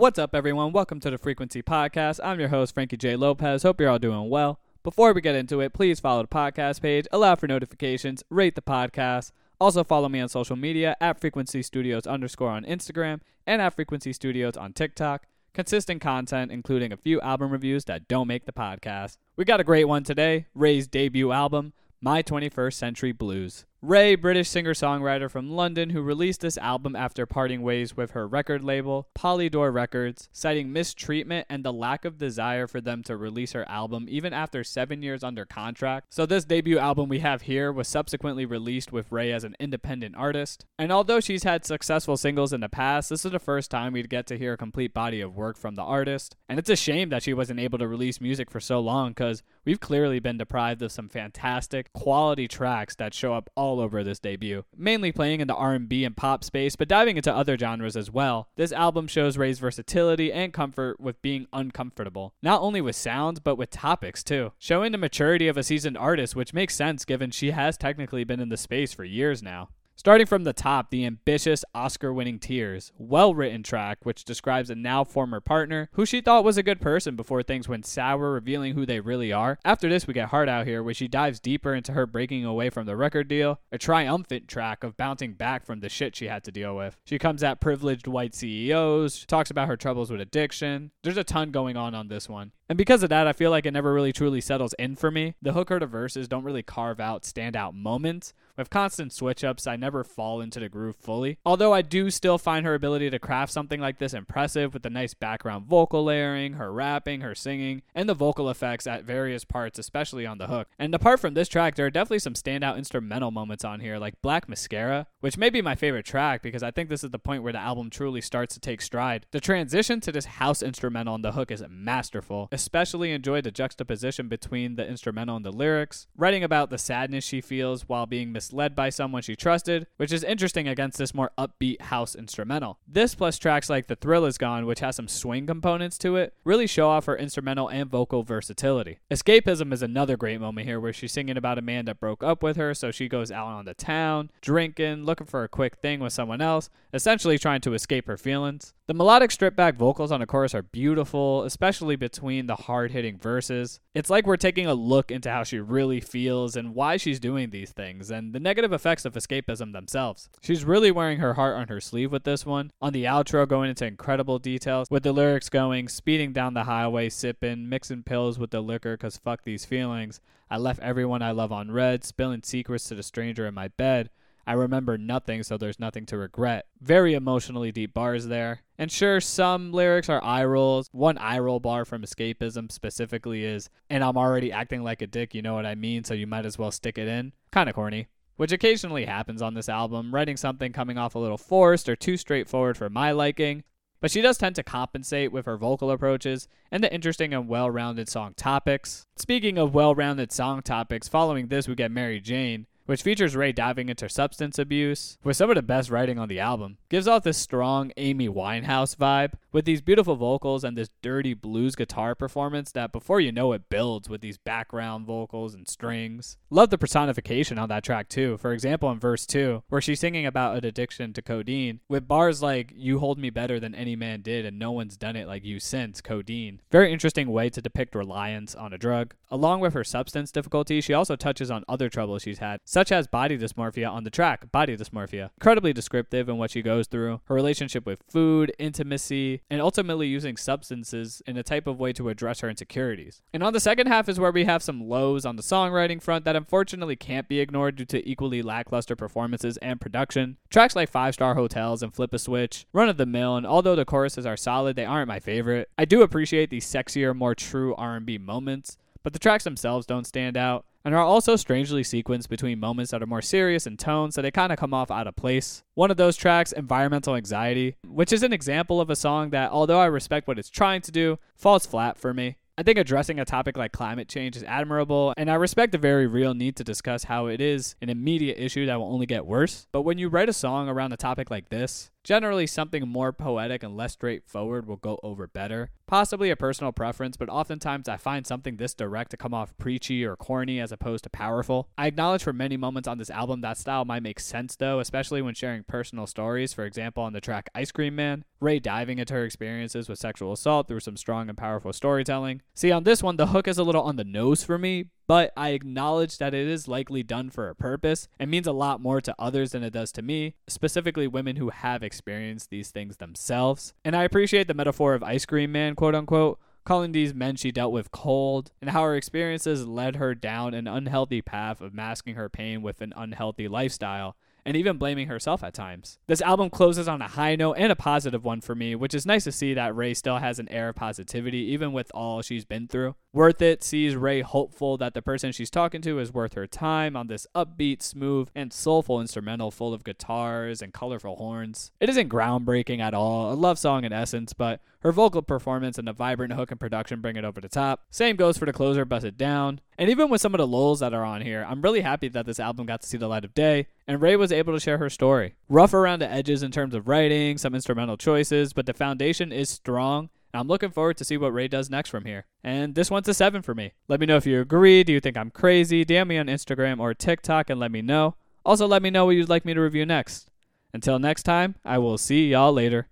What's up, everyone? Welcome to the Frequency Podcast. I'm your host, Frankie J. Lopez. Hope you're all doing well. Before we get into it, please follow the podcast page, allow for notifications, rate the podcast. Also, follow me on social media at Frequency Studios underscore on Instagram and at Frequency Studios on TikTok. Consistent content, including a few album reviews that don't make the podcast. We got a great one today RAYE's debut album, My 21st Century Blues. RAYE, British singer songwriter from London, who released this album after parting ways with her record label, Polydor Records, citing mistreatment and the lack of desire for them to release her album even after seven years under contract. So, this debut album we have here was subsequently released with RAYE as an independent artist. And although she's had successful singles in the past, this is the first time we'd get to hear a complete body of work from the artist. And it's a shame that she wasn't able to release music for so long because we've clearly been deprived of some fantastic quality tracks that show up all all over this debut, mainly playing in the R&B and pop space, but diving into other genres as well. This album shows RAYE's versatility and comfort with being uncomfortable, not only with sounds but with topics too, showing the maturity of a seasoned artist, which makes sense given she has technically been in the space for years now. Starting from the top, the ambitious Oscar winning Tears, well written track which describes a now former partner who she thought was a good person before things went sour, revealing who they really are. After this, we get Hard Out Here, where she dives deeper into her breaking away from the record deal, a triumphant track of bouncing back from the shit she had to deal with. She comes at privileged white CEOs, talks about her troubles with addiction. There's a ton going on on this one. And because of that, I feel like it never really truly settles in for me. The hook or the verses don't really carve out standout moments. With constant switch ups, I never fall into the groove fully. Although I do still find her ability to craft something like this impressive with the nice background vocal layering, her rapping, her singing, and the vocal effects at various parts, especially on the hook. And apart from this track, there are definitely some standout instrumental moments on here, like Black Mascara, which may be my favorite track because I think this is the point where the album truly starts to take stride. The transition to this house instrumental on the hook is masterful especially enjoyed the juxtaposition between the instrumental and the lyrics, writing about the sadness she feels while being misled by someone she trusted, which is interesting against this more upbeat house instrumental. This plus tracks like The Thrill Is Gone, which has some swing components to it, really show off her instrumental and vocal versatility. Escapism is another great moment here where she's singing about a man that broke up with her, so she goes out on the town, drinking, looking for a quick thing with someone else, essentially trying to escape her feelings. The melodic stripped back vocals on the chorus are beautiful, especially between the hard hitting verses. It's like we're taking a look into how she really feels and why she's doing these things, and the negative effects of escapism themselves. She's really wearing her heart on her sleeve with this one. On the outro, going into incredible details, with the lyrics going, speeding down the highway, sipping, mixing pills with the liquor, cause fuck these feelings. I left everyone I love on red, spilling secrets to the stranger in my bed. I remember nothing, so there's nothing to regret. Very emotionally deep bars there. And sure, some lyrics are eye rolls. One eye roll bar from Escapism specifically is, and I'm already acting like a dick, you know what I mean, so you might as well stick it in. Kinda corny. Which occasionally happens on this album, writing something coming off a little forced or too straightforward for my liking. But she does tend to compensate with her vocal approaches and the interesting and well rounded song topics. Speaking of well rounded song topics, following this, we get Mary Jane, which features RAYE diving into substance abuse with some of the best writing on the album. Gives off this strong Amy Winehouse vibe with these beautiful vocals and this dirty blues guitar performance that before you know it builds with these background vocals and strings. Love the personification on that track too. For example, in verse 2, where she's singing about an addiction to codeine with bars like, You hold me better than any man did, and no one's done it like you since, codeine. Very interesting way to depict reliance on a drug. Along with her substance difficulty, she also touches on other troubles she's had, such as body dysmorphia on the track, Body Dysmorphia. Incredibly descriptive in what she goes through, her relationship with food, intimacy, and ultimately using substances in a type of way to address her insecurities. And on the second half is where we have some lows on the songwriting front that unfortunately can't be ignored due to equally lackluster performances and production. Tracks like Five Star Hotels and Flip a Switch, Run of the Mill, and although the choruses are solid, they aren't my favorite. I do appreciate the sexier, more true R&B moments, but the tracks themselves don't stand out and are also strangely sequenced between moments that are more serious in tone, so they kind of come off out of place. One of those tracks, Environmental Anxiety, which is an example of a song that, although I respect what it's trying to do, falls flat for me. I think addressing a topic like climate change is admirable, and I respect the very real need to discuss how it is an immediate issue that will only get worse. But when you write a song around a topic like this, Generally, something more poetic and less straightforward will go over better. Possibly a personal preference, but oftentimes I find something this direct to come off preachy or corny as opposed to powerful. I acknowledge for many moments on this album that style might make sense though, especially when sharing personal stories, for example on the track Ice Cream Man, RAYE diving into her experiences with sexual assault through some strong and powerful storytelling. See, on this one, the hook is a little on the nose for me, but I acknowledge that it is likely done for a purpose and means a lot more to others than it does to me, specifically women who have experienced these things themselves. And I appreciate the metaphor of Ice Cream Man, quote unquote, calling these men she dealt with cold, and how her experiences led her down an unhealthy path of masking her pain with an unhealthy lifestyle and even blaming herself at times. This album closes on a high note and a positive one for me, which is nice to see that RAYE still has an air of positivity even with all she's been through. Worth It sees RAYE hopeful that the person she's talking to is worth her time on this upbeat, smooth, and soulful instrumental full of guitars and colorful horns. It isn't groundbreaking at all, a love song in essence, but her vocal performance and the vibrant hook and production bring it over the top. Same goes for the closer, Buss It Down. And even with some of the lulls that are on here, I'm really happy that this album got to see the light of day, and RAYE was able to share her story. Rough around the edges in terms of writing, some instrumental choices, but the foundation is strong I'm looking forward to see what RAYE does next from here. And this one's a 7 for me. Let me know if you agree. Do you think I'm crazy? DM me on Instagram or TikTok and let me know. Also, let me know what you'd like me to review next. Until next time, I will see y'all later.